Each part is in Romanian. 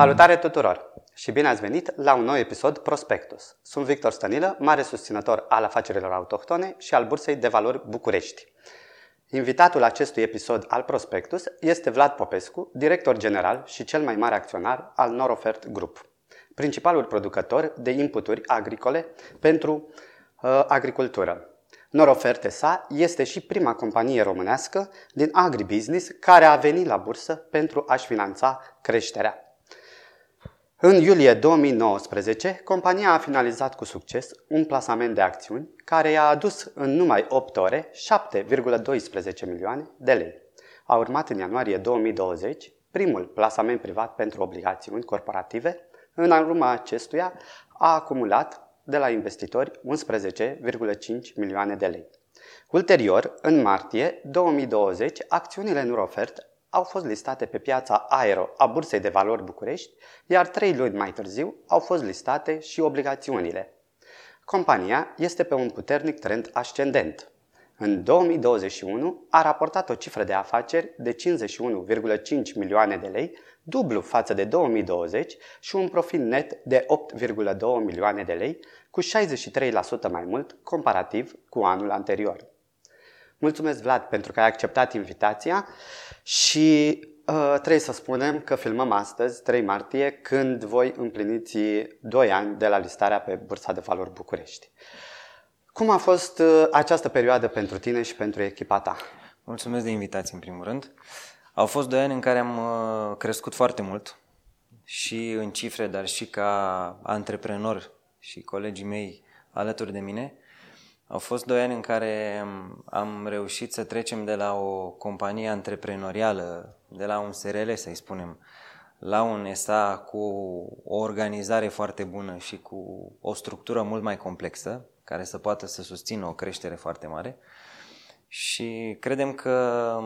Salutare tuturor și bine ați venit la un nou episod Prospectus. Sunt Victor Stănilă, mare susținător al afacerilor autohtone și al Bursei de Valori București. Invitatul acestui episod al Prospectus este Vlad Popescu, director general și cel mai mare acționar al Norofert Group, principalul producător de inputuri agricole pentru uh, agricultură. Noroferte sa este și prima companie românească din agribusiness care a venit la bursă pentru a-și finanța creșterea. În iulie 2019, compania a finalizat cu succes un plasament de acțiuni care i-a adus în numai 8 ore 7,12 milioane de lei. A urmat în ianuarie 2020 primul plasament privat pentru obligațiuni corporative. În urma acestuia a acumulat de la investitori 11,5 milioane de lei. Ulterior, în martie 2020, acțiunile Nurofert au fost listate pe piața Aero a Bursei de Valori București, iar trei luni mai târziu au fost listate și obligațiunile. Compania este pe un puternic trend ascendent. În 2021 a raportat o cifră de afaceri de 51,5 milioane de lei, dublu față de 2020 și un profit net de 8,2 milioane de lei, cu 63% mai mult comparativ cu anul anterior. Mulțumesc, Vlad, pentru că ai acceptat invitația și uh, trebuie să spunem că filmăm astăzi, 3 martie, când voi împliniți 2 ani de la listarea pe Bursa de Valori București. Cum a fost uh, această perioadă pentru tine și pentru echipa ta? Mulțumesc de invitație, în primul rând. Au fost doi ani în care am uh, crescut foarte mult și în cifre, dar și ca antreprenor și colegii mei alături de mine. Au fost doi ani în care am reușit să trecem de la o companie antreprenorială, de la un SRL, să-i spunem, la un SA cu o organizare foarte bună și cu o structură mult mai complexă, care să poată să susțină o creștere foarte mare. Și credem că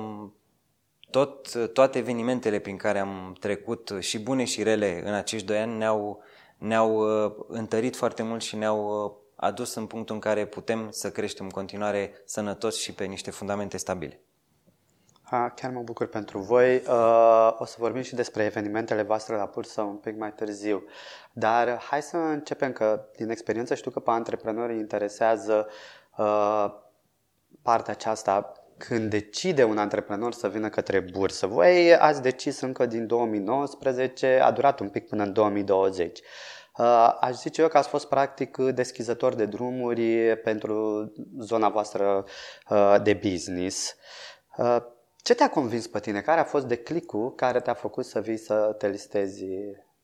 tot, toate evenimentele prin care am trecut, și bune și rele, în acești doi ani ne-au, ne-au uh, întărit foarte mult și ne-au uh, adus în punctul în care putem să creștem în continuare sănătoși și pe niște fundamente stabile. Ha, chiar mă bucur pentru voi. Uh, o să vorbim și despre evenimentele voastre la bursă un pic mai târziu. Dar hai să începem că din experiență știu că pe antreprenori interesează uh, partea aceasta când decide un antreprenor să vină către bursă. Voi ați decis încă din 2019, a durat un pic până în 2020. Uh, aș zice eu că ați fost practic deschizător de drumuri pentru zona voastră uh, de business. Uh, ce te-a convins pe tine? Care a fost declicul care te-a făcut să vii să te listezi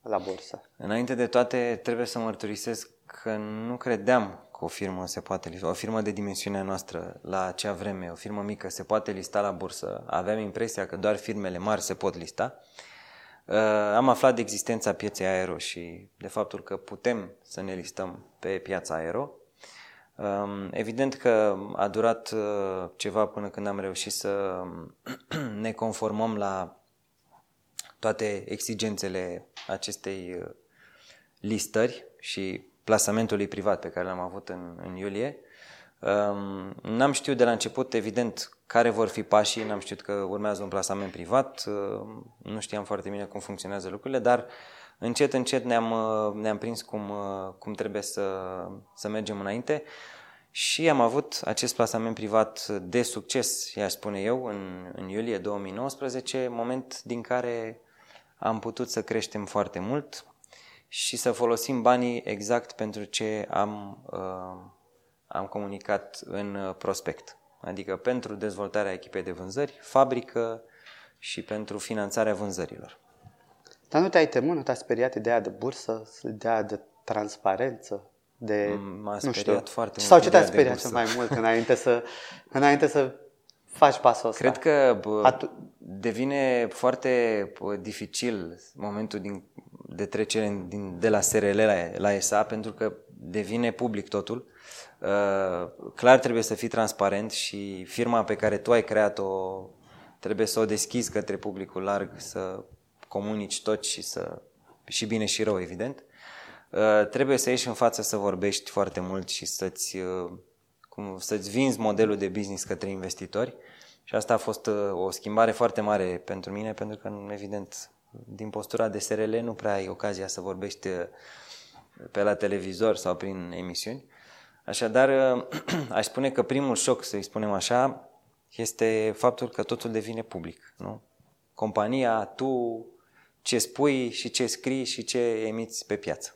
la bursă? Înainte de toate, trebuie să mărturisesc că nu credeam că o firmă se poate lista, o firmă de dimensiunea noastră la acea vreme, o firmă mică se poate lista la bursă. Aveam impresia că doar firmele mari se pot lista. Uh, am aflat de existența pieței aero și de faptul că putem să ne listăm pe piața aero. Um, evident că a durat uh, ceva până când am reușit să ne conformăm la toate exigențele acestei uh, listări și plasamentului privat pe care l-am avut în, în iulie. Um, n-am știut de la început, evident, care vor fi pașii, n-am știut că urmează un plasament privat, uh, nu știam foarte bine cum funcționează lucrurile, dar încet, încet ne-am, uh, ne-am prins cum, uh, cum trebuie să, să mergem înainte. Și am avut acest plasament privat de succes, i-aș spune eu, în, în iulie 2019, moment din care am putut să creștem foarte mult și să folosim banii exact pentru ce am, uh, am comunicat în prospect adică pentru dezvoltarea echipei de vânzări, fabrică și pentru finanțarea vânzărilor. Dar nu te-ai temut, nu te-a speriat ideea de bursă, ideea de transparență? De, M-a speriat nu știu, foarte mult. Sau ce te-a speriat cel mai mult înainte să, înainte să faci pasul ăsta? Cred că bă, Atu- devine foarte dificil momentul din, de trecere din, de la SRL la, la SA pentru că devine public totul Uh, clar trebuie să fii transparent și firma pe care tu ai creat-o trebuie să o deschizi către publicul larg, să comunici tot și să și bine și rău, evident. Uh, trebuie să ieși în față să vorbești foarte mult și să-ți, uh, cum, să-ți vinzi modelul de business către investitori. Și asta a fost o schimbare foarte mare pentru mine, pentru că, evident, din postura de SRL nu prea ai ocazia să vorbești uh, pe la televizor sau prin emisiuni. Așadar, uh, aș spune că primul șoc, să-i spunem așa, este faptul că totul devine public. Nu? Compania, tu, ce spui și ce scrii și ce emiți pe piață.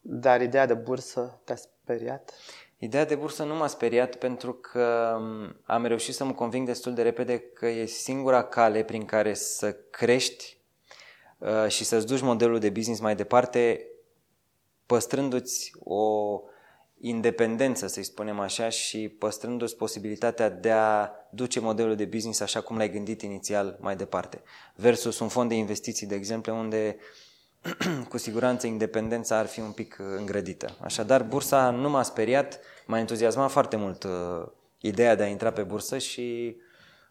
Dar ideea de bursă te-a speriat? Ideea de bursă nu m-a speriat pentru că am reușit să mă conving destul de repede că e singura cale prin care să crești uh, și să-ți duci modelul de business mai departe, păstrându-ți o independență, să-i spunem așa, și păstrându-ți posibilitatea de a duce modelul de business așa cum l-ai gândit inițial mai departe. Versus un fond de investiții, de exemplu, unde cu siguranță independența ar fi un pic uh, îngrădită. Așadar, bursa nu m-a speriat, m-a entuziasmat foarte mult uh, ideea de a intra pe bursă și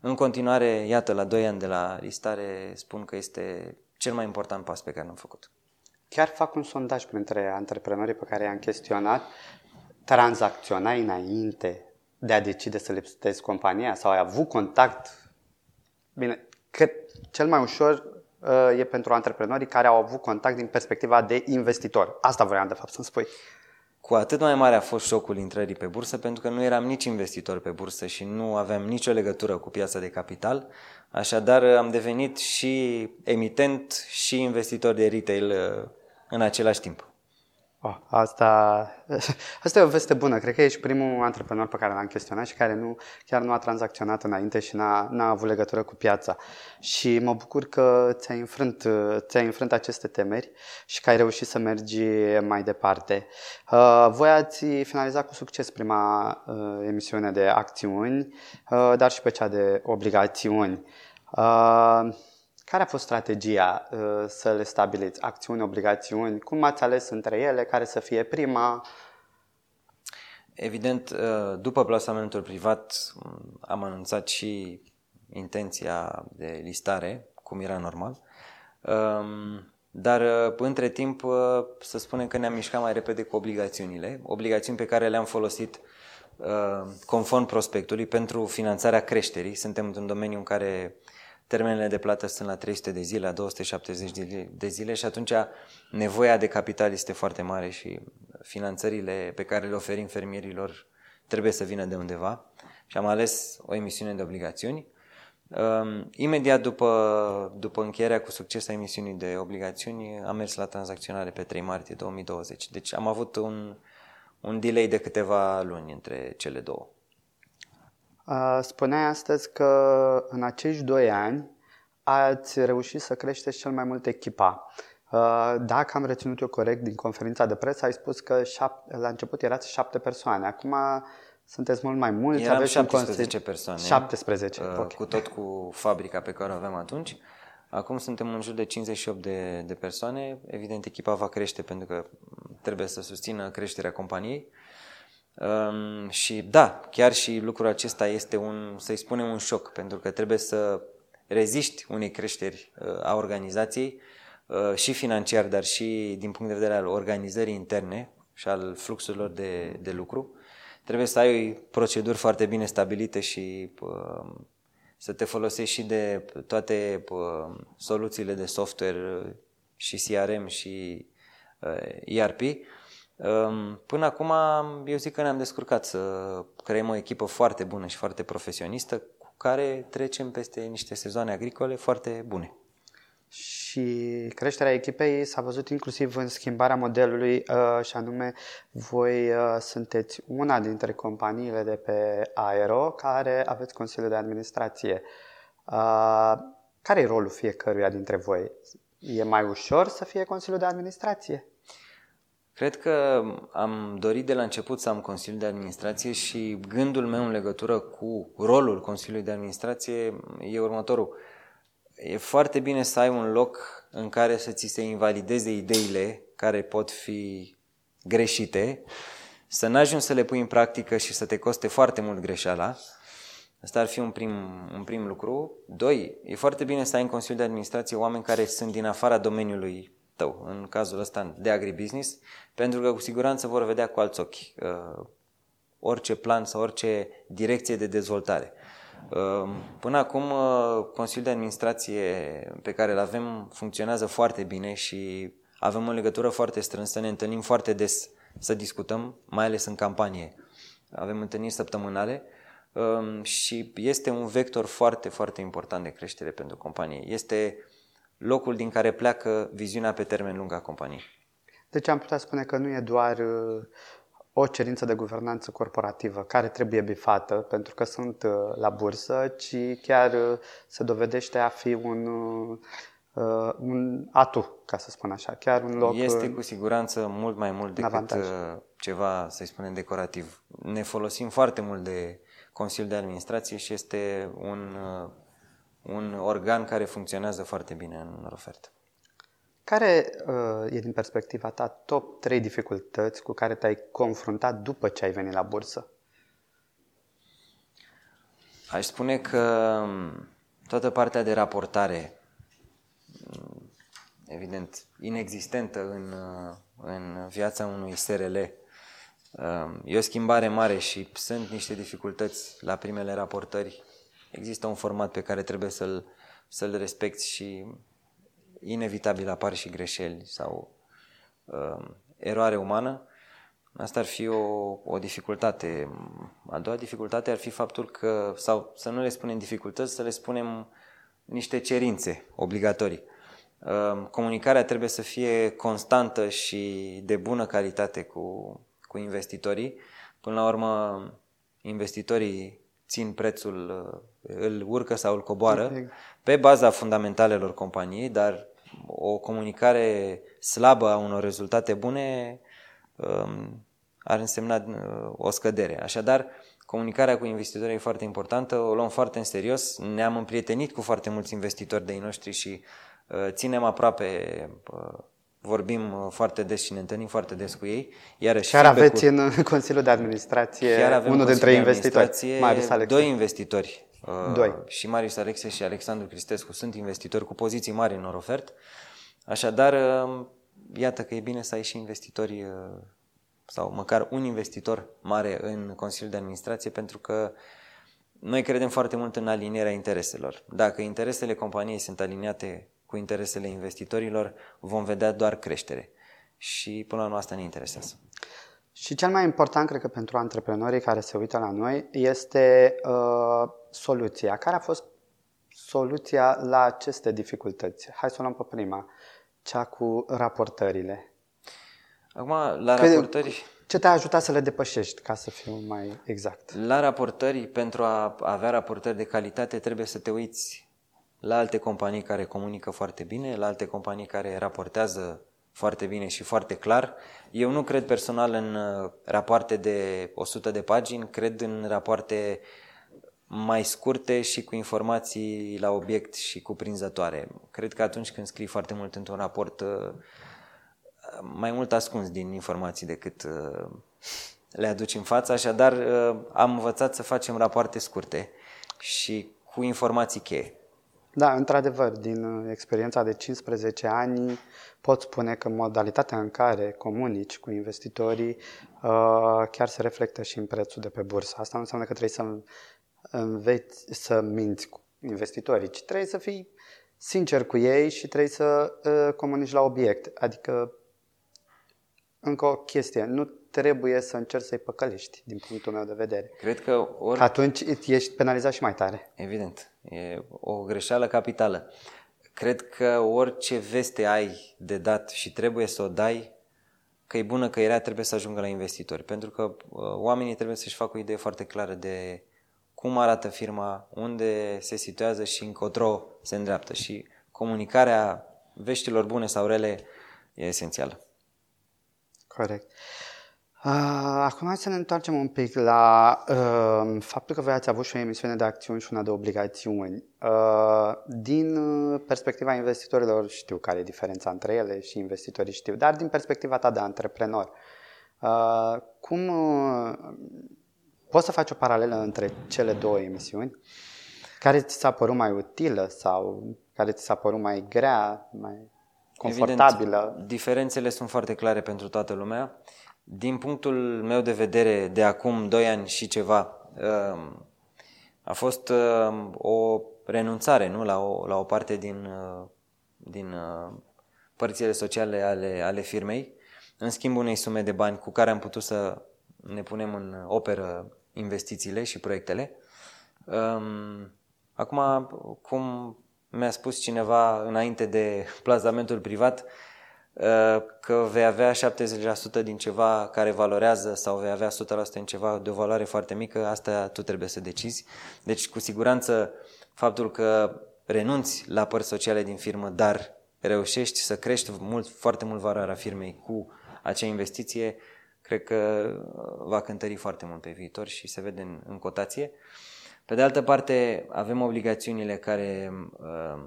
în continuare, iată, la 2 ani de la listare, spun că este cel mai important pas pe care l-am făcut. Chiar fac un sondaj printre antreprenorii pe care i-am chestionat. Tranzacționai înainte de a decide să lipsitezi compania sau ai avut contact? Bine, cred cel mai ușor e pentru antreprenorii care au avut contact din perspectiva de investitor. Asta vreau de fapt să-mi spui. Cu atât mai mare a fost șocul intrării pe bursă pentru că nu eram nici investitor pe bursă și nu aveam nicio legătură cu piața de capital. Așadar am devenit și emitent și investitor de retail uh, în același timp. Oh, asta, asta e o veste bună. Cred că ești primul antreprenor pe care l-am chestionat și care nu, chiar nu a tranzacționat înainte și n-a, n-a avut legătură cu piața. Și mă bucur că ți-ai înfrânt, ți-ai înfrânt aceste temeri și că ai reușit să mergi mai departe. Uh, voi ați finalizat cu succes prima uh, emisiune de acțiuni, uh, dar și pe cea de obligațiuni. Care a fost strategia uh, să le stabiliți? Acțiuni, obligațiuni? Cum ați ales între ele? Care să fie prima? Evident, uh, după plasamentul privat am anunțat și intenția de listare, cum era normal. Um, dar uh, între timp să spunem că ne-am mișcat mai repede cu obligațiunile, obligațiuni pe care le-am folosit conform prospectului pentru finanțarea creșterii. Suntem într-un domeniu în care termenele de plată sunt la 300 de zile, la 270 de zile și atunci nevoia de capital este foarte mare și finanțările pe care le oferim fermierilor trebuie să vină de undeva și am ales o emisiune de obligațiuni. Um, imediat după, după încheierea cu succes a emisiunii de obligațiuni am mers la tranzacționare pe 3 martie 2020. Deci am avut un, un delay de câteva luni între cele două. Spuneai astăzi că în acești doi ani ați reușit să creșteți cel mai mult echipa. Dacă am reținut eu corect din conferința de presă, ai spus că șap- la început erați șapte persoane. Acum sunteți mult mai mulți. Eram aveți 17 un persoane. 17, uh, okay. Cu tot cu fabrica pe care o aveam atunci. Acum suntem în jur de 58 de, de persoane. Evident, echipa va crește pentru că trebuie să susțină creșterea companiei. Um, și da, chiar și lucrul acesta este un, să-i spunem, un șoc, pentru că trebuie să reziști unei creșteri uh, a organizației uh, și financiar, dar și din punct de vedere al organizării interne și al fluxurilor de, de lucru. Trebuie să ai proceduri foarte bine stabilite și uh, să te folosești și de toate uh, soluțiile de software și CRM și uh, ERP Până acum, eu zic că ne-am descurcat să creăm o echipă foarte bună și foarte profesionistă cu care trecem peste niște sezoane agricole foarte bune. Și creșterea echipei s-a văzut inclusiv în schimbarea modelului uh, și anume voi uh, sunteți una dintre companiile de pe Aero care aveți Consiliul de Administrație. Uh, care e rolul fiecăruia dintre voi? E mai ușor să fie Consiliul de Administrație? Cred că am dorit de la început să am Consiliul de Administrație și gândul meu în legătură cu rolul Consiliului de Administrație e următorul. E foarte bine să ai un loc în care să ți se invalideze ideile care pot fi greșite, să n-ajungi să le pui în practică și să te coste foarte mult greșeala. Asta ar fi un prim, un prim lucru. Doi, e foarte bine să ai în Consiliul de Administrație oameni care sunt din afara domeniului tău, în cazul ăsta de agribusiness, pentru că cu siguranță vor vedea cu alți ochi uh, orice plan sau orice direcție de dezvoltare. Uh, până acum, uh, Consiliul de Administrație pe care îl avem funcționează foarte bine și avem o legătură foarte strânsă, ne întâlnim foarte des să discutăm, mai ales în campanie. Avem întâlniri săptămânale um, și este un vector foarte, foarte important de creștere pentru companie. Este locul din care pleacă viziunea pe termen lung a companiei. Deci am putea spune că nu e doar uh, o cerință de guvernanță corporativă care trebuie bifată pentru că sunt uh, la bursă, ci chiar uh, se dovedește a fi un, un atu, ca să spun așa, chiar un loc... Este cu siguranță mult mai mult decât avantaj. ceva, să-i spunem, decorativ. Ne folosim foarte mult de Consiliul de Administrație și este un, un organ care funcționează foarte bine în ofertă. Care uh, e, din perspectiva ta, top 3 dificultăți cu care te-ai confruntat după ce ai venit la bursă? Aș spune că um, toată partea de raportare, um, evident, inexistentă în, uh, în viața unui SRL, um, e o schimbare mare și sunt niște dificultăți la primele raportări. Există un format pe care trebuie să-l, să-l respecti și inevitabil apar și greșeli sau uh, eroare umană, asta ar fi o, o dificultate. A doua dificultate ar fi faptul că, sau să nu le spunem dificultăți, să le spunem niște cerințe obligatorii. Uh, comunicarea trebuie să fie constantă și de bună calitate cu, cu investitorii. Până la urmă, investitorii țin prețul, uh, îl urcă sau îl coboară pe baza fundamentalelor companiei, dar o comunicare slabă a unor rezultate bune um, ar însemna uh, o scădere. Așadar, comunicarea cu investitorii e foarte importantă, o luăm foarte în serios, ne-am împrietenit cu foarte mulți investitori de noștri și uh, ținem aproape uh, vorbim foarte des și ne întâlnim foarte des cu ei. Iarăși, chiar aveți cu... în Consiliul de Administrație unul dintre investitori, Marius Alexe. Doi investitori Uh, Doi. Și Marius Alexe și Alexandru Cristescu sunt investitori cu poziții mari în Norofert. Așadar, uh, iată că e bine să ai și investitori uh, sau măcar un investitor mare în Consiliul de Administrație pentru că noi credem foarte mult în alinierea intereselor. Dacă interesele companiei sunt aliniate cu interesele investitorilor, vom vedea doar creștere. Și până la urmă asta ne interesează. Și cel mai important, cred că pentru antreprenorii care se uită la noi, este uh, soluția. Care a fost soluția la aceste dificultăți? Hai să o luăm pe prima, cea cu raportările. Acum, la că, raportări... Ce te-a ajutat să le depășești, ca să fiu mai exact? La raportări, pentru a avea raportări de calitate, trebuie să te uiți la alte companii care comunică foarte bine, la alte companii care raportează foarte bine și foarte clar. Eu nu cred personal în uh, rapoarte de 100 de pagini, cred în rapoarte mai scurte și cu informații la obiect și cuprinzătoare. Cred că atunci când scrii foarte mult într-un raport, uh, mai mult ascunzi din informații decât uh, le aduci în față, așadar am învățat să facem rapoarte scurte și cu informații cheie. Da, într-adevăr, din experiența de 15 ani pot spune că modalitatea în care comunici cu investitorii uh, chiar se reflectă și în prețul de pe bursă. Asta nu înseamnă că trebuie să înveți să minți cu investitorii, ci trebuie să fii sincer cu ei și trebuie să uh, comunici la obiect. Adică, încă o chestie, nu trebuie să încerci să-i păcălești, din punctul meu de vedere. Cred că ori... Că atunci ești penalizat și mai tare. Evident. E o greșeală capitală. Cred că orice veste ai de dat și trebuie să o dai, că e bună, că era, trebuie să ajungă la investitori. Pentru că uh, oamenii trebuie să-și facă o idee foarte clară de cum arată firma, unde se situează și încotro se îndreaptă. Și comunicarea veștilor bune sau rele e esențială. Corect. Acum hai să ne întoarcem un pic la uh, faptul că voi ați avut și o emisiune de acțiuni și una de obligațiuni. Uh, din perspectiva investitorilor știu care e diferența între ele și investitorii știu, dar din perspectiva ta de antreprenor, uh, cum uh, poți să faci o paralelă între cele două emisiuni? Care ți s-a părut mai utilă sau care ți s-a părut mai grea, mai confortabilă? Evident, diferențele sunt foarte clare pentru toată lumea. Din punctul meu de vedere, de acum 2 ani și ceva, um, A fost uh, o renunțare nu? La, o, la o parte din, uh, din uh, părțile sociale ale, ale firmei, în schimb unei sume de bani cu care am putut să ne punem în operă investițiile și proiectele. Um, acum, cum mi-a spus cineva înainte de plasamentul privat, uh, că vei avea 70% din ceva care valorează sau vei avea 100% în ceva de o valoare foarte mică, asta tu trebuie să decizi. Deci, cu siguranță, faptul că renunți la părți sociale din firmă, dar reușești să crești mult, foarte mult valoarea firmei cu acea investiție, cred că va cântări foarte mult pe viitor și se vede în, în cotație. Pe de altă parte, avem obligațiunile care uh,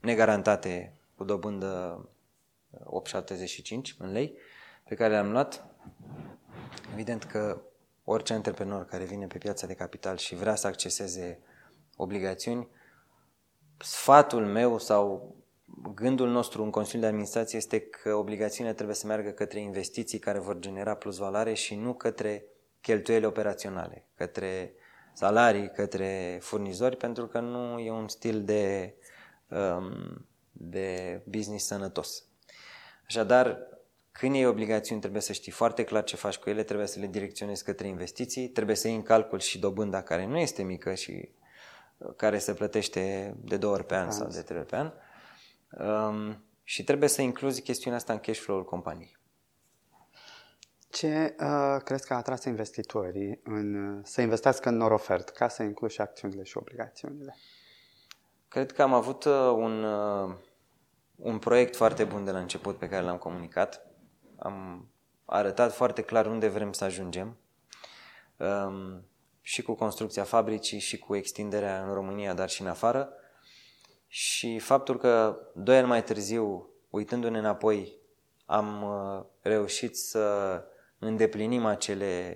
negarantate cu dobândă 8,75 în lei, pe care le-am luat. Evident că orice antreprenor care vine pe piața de capital și vrea să acceseze obligațiuni, sfatul meu sau gândul nostru în Consiliul de Administrație este că obligațiunile trebuie să meargă către investiții care vor genera plus valoare și nu către cheltuieli operaționale, către salarii, către furnizori, pentru că nu e un stil de, um, de business sănătos. Așadar, când iei obligațiuni, trebuie să știi foarte clar ce faci cu ele, trebuie să le direcționezi către investiții, trebuie să iei în calcul și dobânda care nu este mică și care se plătește de două ori pe an sau de trei ori pe an. Um, și trebuie să incluzi chestiunea asta în cash flow-ul companiei. Ce uh, crezi că a atras investitorii în, să investească în Norofert ca să inclui și acțiunile și obligațiunile? Cred că am avut uh, un, uh, un proiect foarte bun de la început pe care l-am comunicat. Am arătat foarte clar unde vrem să ajungem. Um, și cu construcția fabricii și cu extinderea în România, dar și în afară. Și faptul că doi ani mai târziu, uitându-ne înapoi, am uh, reușit să îndeplinim acele,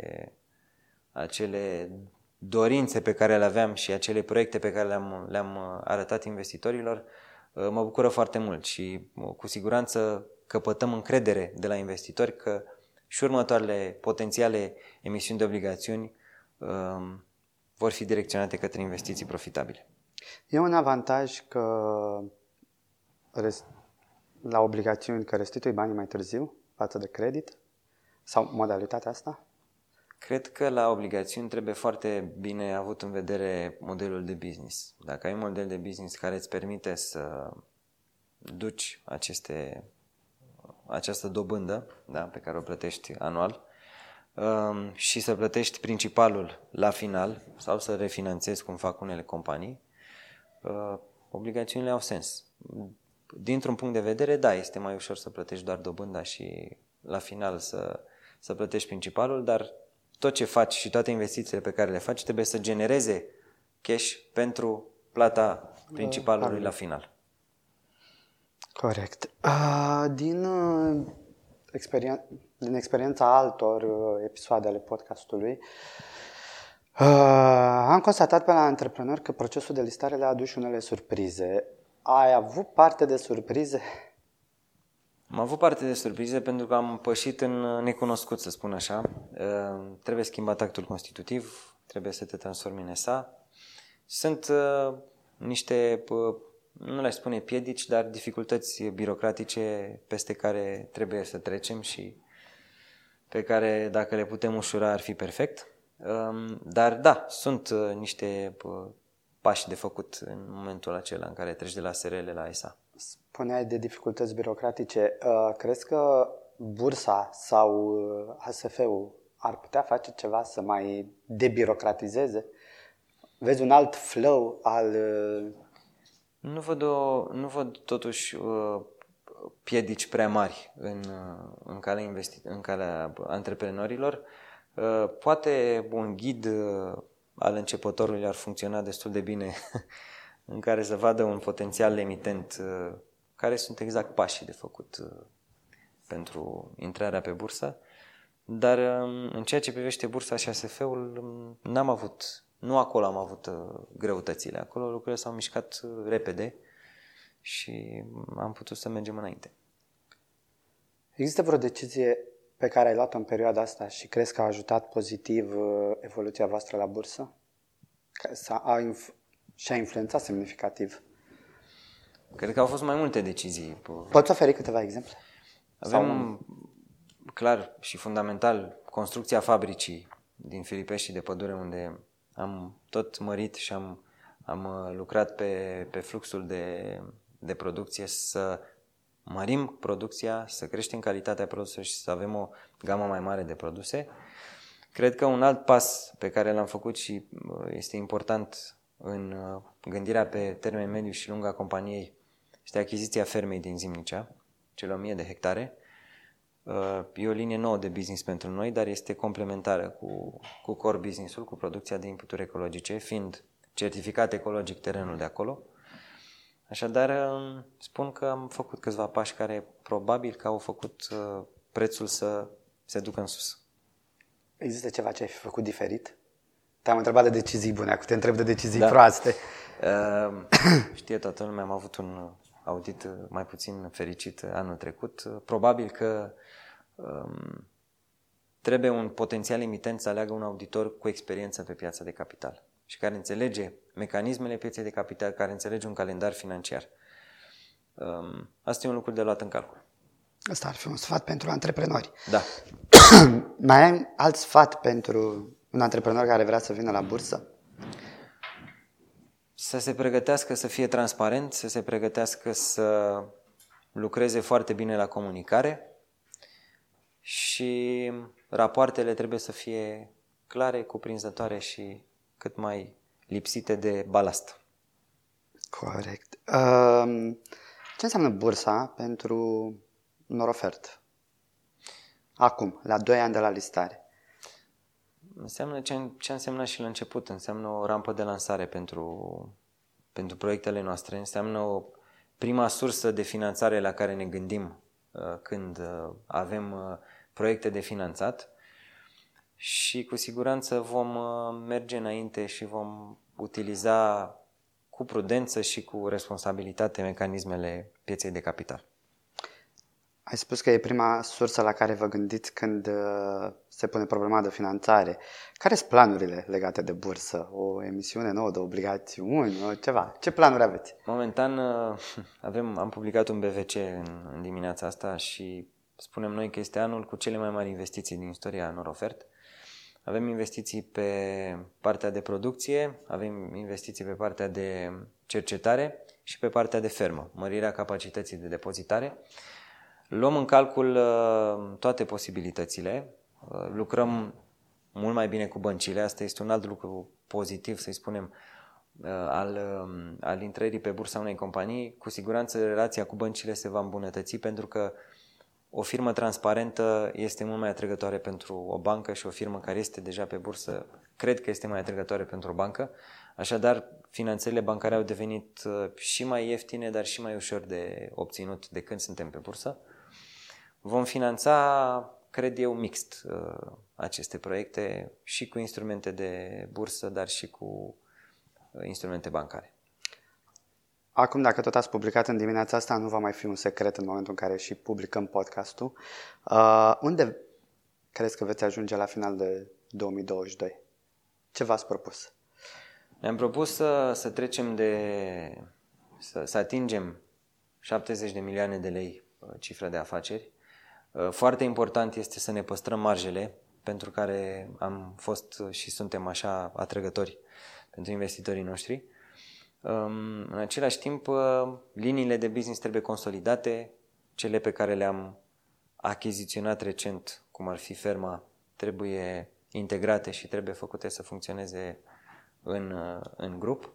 acele dorințe pe care le aveam și acele proiecte pe care le-am, le-am uh, arătat investitorilor, uh, mă bucură foarte mult și cu siguranță căpătăm încredere de la investitori că și următoarele potențiale emisiuni de obligațiuni um, vor fi direcționate către investiții profitabile. E un avantaj că la obligațiuni că restitui banii mai târziu față de credit? Sau modalitatea asta? Cred că la obligațiuni trebuie foarte bine avut în vedere modelul de business. Dacă ai un model de business care îți permite să duci aceste, această dobândă da, pe care o plătești anual um, și să plătești principalul la final sau să refinanțezi cum fac unele companii, uh, obligațiunile au sens. Dintr-un punct de vedere, da, este mai ușor să plătești doar dobânda și la final să, să plătești principalul, dar tot ce faci și toate investițiile pe care le faci trebuie să genereze cash pentru plata principalului la final. Corect. Uh, din, uh, experien- din experiența altor uh, episoade ale podcastului, uh, am constatat pe la antreprenor că procesul de listare le-a adus unele surprize. Ai avut parte de surprize? Am avut parte de surprize pentru că am pășit în necunoscut, să spun așa. Uh, trebuie schimbat actul constitutiv, trebuie să te transformi în ESA. Sunt uh, niște, uh, nu le spune piedici, dar dificultăți birocratice peste care trebuie să trecem și pe care dacă le putem ușura ar fi perfect. Um, dar da, sunt niște pași de făcut în momentul acela în care treci de la SRL la ESA. Spuneai de dificultăți birocratice. Uh, crezi că bursa sau HSF-ul uh, ar putea face ceva să mai debirocratizeze? Vezi un alt flow al... Uh, nu văd, o, nu văd totuși piedici prea mari în, în, calea investi- în calea antreprenorilor. Poate un ghid al începătorului ar funcționa destul de bine în care să vadă un potențial emitent uh, care sunt exact pașii de făcut uh, pentru intrarea pe bursă. Dar um, în ceea ce privește bursa și ASF-ul, um, n-am avut, nu acolo am avut uh, greutățile. Acolo lucrurile s-au mișcat repede și am putut să mergem înainte. Există vreo decizie pe care ai luat-o în perioada asta și crezi că a ajutat pozitiv evoluția voastră la bursă? S-a, a inf- și a influențat semnificativ? Cred că au fost mai multe decizii. Poți oferi câteva exemple? Avem Sau... clar și fundamental construcția fabricii din Filipești și de Pădure, unde am tot mărit și am, am uh, lucrat pe, pe fluxul de, de producție să mărim producția, să creștem calitatea produselor și să avem o gamă mai mare de produse. Cred că un alt pas pe care l-am făcut și uh, este important în uh, gândirea pe termen mediu și lung a companiei este achiziția fermei din Zimnicea, cele 1000 de hectare. Uh, e o linie nouă de business pentru noi, dar este complementară cu, cu core business-ul, cu producția de inputuri ecologice, fiind certificat ecologic terenul de acolo. Așadar, um, spun că am făcut câțiva pași care probabil că au făcut uh, prețul să se ducă în sus. Există ceva ce ai făcut diferit? Te-am întrebat de decizii bune, acum te întreb de decizii da. proaste. Uh, știe toată lumea, am avut un audit mai puțin fericit anul trecut. Probabil că um, trebuie un potențial emitent să aleagă un auditor cu experiență pe piața de capital și care înțelege mecanismele pieței de capital, care înțelege un calendar financiar. Um, asta e un lucru de luat în calcul. Asta ar fi un sfat pentru antreprenori. Da. Mai ai alt sfat pentru un antreprenor care vrea să vină la bursă? Să se pregătească să fie transparent, să se pregătească să lucreze foarte bine la comunicare și rapoartele trebuie să fie clare, cuprinzătoare și cât mai lipsite de balast. Corect. Um, ce înseamnă bursa pentru Norofert? Acum, la 2 ani de la listare. Înseamnă ce, ce înseamnă și la început. Înseamnă o rampă de lansare pentru, pentru proiectele noastre. Înseamnă o prima sursă de finanțare la care ne gândim uh, când uh, avem uh, proiecte de finanțat și cu siguranță vom uh, merge înainte și vom utiliza cu prudență și cu responsabilitate mecanismele pieței de capital. Ai spus că e prima sursă la care vă gândiți când uh, se pune problema de finanțare. Care sunt planurile legate de bursă? O emisiune nouă de obligațiuni? O ceva? Ce planuri aveți? Momentan uh, avem, am publicat un BVC în, în dimineața asta și spunem noi că este anul cu cele mai mari investiții din istoria Norofert. Avem investiții pe partea de producție, avem investiții pe partea de cercetare și pe partea de fermă, mărirea capacității de depozitare. Luăm în calcul uh, toate posibilitățile, uh, lucrăm mult mai bine cu băncile, asta este un alt lucru pozitiv, să-i spunem, uh, al, um, al intrării pe bursa unei companii. Cu siguranță relația cu băncile se va îmbunătăți pentru că o firmă transparentă este mult mai atrăgătoare pentru o bancă și o firmă care este deja pe bursă cred că este mai atrăgătoare pentru o bancă. Așadar, finanțările bancare au devenit uh, și mai ieftine, dar și mai ușor de obținut de când suntem pe bursă. Vom finanța, cred eu, mixt uh, aceste proiecte și cu instrumente de bursă, dar și cu uh, instrumente bancare. Acum, dacă tot ați publicat în dimineața asta, nu va mai fi un secret în momentul în care și publicăm podcastul. Uh, unde crezi că veți ajunge la final de 2022? Ce v-ați propus? Ne-am propus să, să trecem de... Să, să atingem 70 de milioane de lei uh, cifră de afaceri. Uh, foarte important este să ne păstrăm marjele pentru care am fost și suntem așa atrăgători pentru investitorii noștri. În același timp, uh, liniile de business trebuie consolidate, cele pe care le-am achiziționat recent, cum ar fi ferma, trebuie integrate și trebuie făcute să funcționeze în, uh, în grup.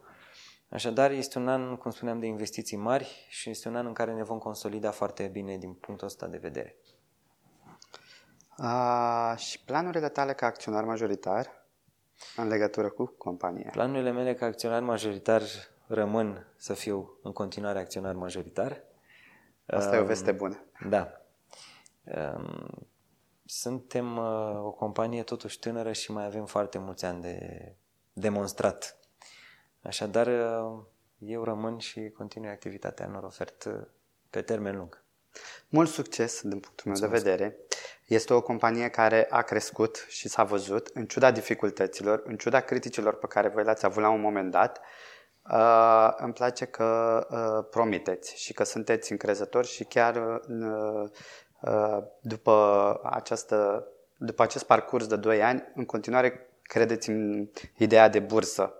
Așadar, este un an, cum spuneam, de investiții mari și este un an în care ne vom consolida foarte bine din punctul ăsta de vedere. A, și planurile tale ca acționar majoritar în legătură cu compania? Planurile mele ca acționar majoritar rămân să fiu în continuare acționar majoritar. Asta e o veste bună. Da. Suntem uh, o companie totuși tânără și mai avem foarte mulți ani de demonstrat. Așadar, uh, eu rămân și continui activitatea în ofert uh, pe termen lung. Mult succes din punctul meu Mulțumesc. de vedere. Este o companie care a crescut și s-a văzut, în ciuda dificultăților, în ciuda criticilor pe care voi le-ați avut la un moment dat, uh, îmi place că uh, promiteți și că sunteți încrezători și chiar uh, uh, după, această, după acest parcurs de 2 ani, în continuare credeți în ideea de bursă.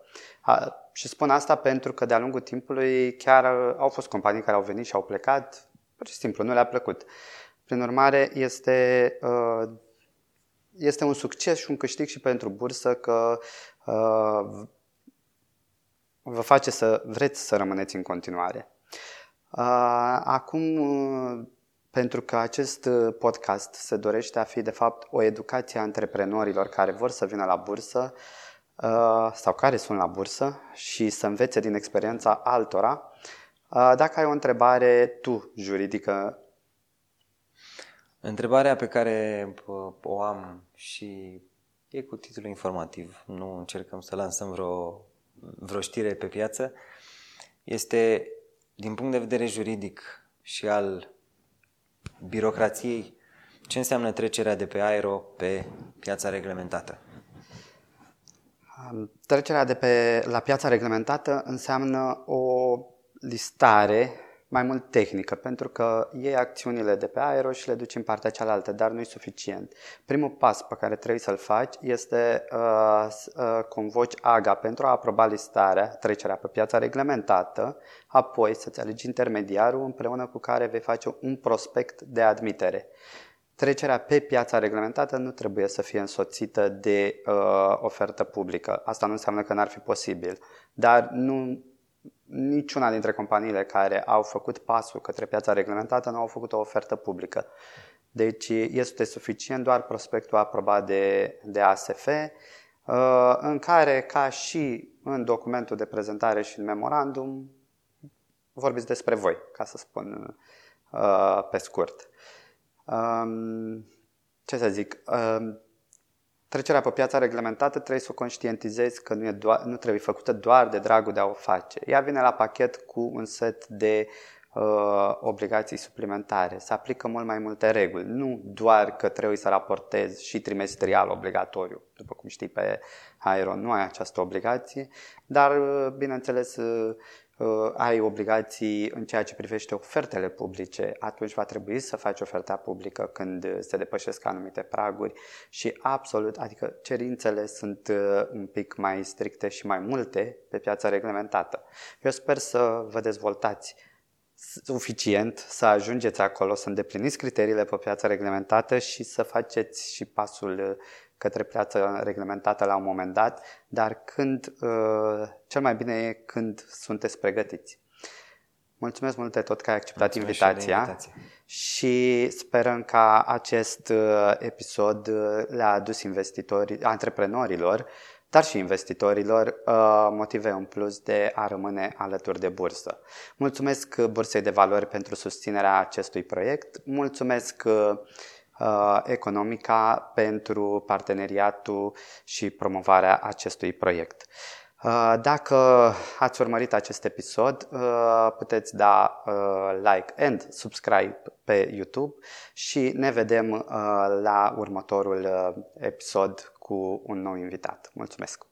Uh, și spun asta pentru că de-a lungul timpului chiar au fost companii care au venit și au plecat, pur și simplu, nu le-a plăcut. Prin urmare, este, uh, este un succes și un câștig și pentru bursă că uh, vă face să vreți să rămâneți în continuare. Uh, acum, pentru că acest podcast se dorește a fi, de fapt, o educație a antreprenorilor care vor să vină la bursă sau care sunt la bursă și să învețe din experiența altora, dacă ai o întrebare tu, juridică, Întrebarea pe care o am și e cu titlu informativ, nu încercăm să lansăm vreo, vreo știre pe piață, este din punct de vedere juridic și al birocrației, ce înseamnă trecerea de pe aero pe piața reglementată? Trecerea de pe la piața reglementată înseamnă o listare mai mult tehnică, pentru că iei acțiunile de pe aero și le duci în partea cealaltă, dar nu e suficient. Primul pas pe care trebuie să-l faci este uh, uh, convoci AGA pentru a aproba listarea, trecerea pe piața reglementată, apoi să-ți alegi intermediarul împreună cu care vei face un prospect de admitere. Trecerea pe piața reglementată nu trebuie să fie însoțită de uh, ofertă publică. Asta nu înseamnă că n-ar fi posibil, dar nu niciuna dintre companiile care au făcut pasul către piața reglementată nu au făcut o ofertă publică. Deci este suficient doar prospectul aprobat de, de ASF, uh, în care, ca și în documentul de prezentare și în memorandum, vorbiți despre voi, ca să spun uh, pe scurt. Um, ce să zic? Um, Trecerea pe piața reglementată trebuie să o conștientizezi că nu, e doar, nu trebuie făcută doar de dragul de a o face. Ea vine la pachet cu un set de uh, obligații suplimentare. Se aplică mult mai multe reguli. Nu doar că trebuie să raportezi și trimestrial obligatoriu. După cum știi pe aero, nu ai această obligație, dar, uh, bineînțeles, uh, Uh, ai obligații în ceea ce privește ofertele publice, atunci va trebui să faci oferta publică când se depășesc anumite praguri și absolut, adică cerințele sunt uh, un pic mai stricte și mai multe pe piața reglementată. Eu sper să vă dezvoltați suficient să ajungeți acolo, să îndepliniți criteriile pe piața reglementată și să faceți și pasul uh, către piața reglementată la un moment dat, dar când, uh, cel mai bine e când sunteți pregătiți. Mulțumesc mult de tot că ai acceptat Mulțumesc invitația și, și sperăm ca acest uh, episod uh, le-a adus investitorii, antreprenorilor, dar și investitorilor uh, motive în plus de a rămâne alături de bursă. Mulțumesc Bursei de Valori pentru susținerea acestui proiect. Mulțumesc Uh, economica pentru parteneriatul și promovarea acestui proiect. Uh, dacă ați urmărit acest episod, uh, puteți da like and subscribe pe YouTube și ne vedem la următorul episod cu un nou invitat. Mulțumesc!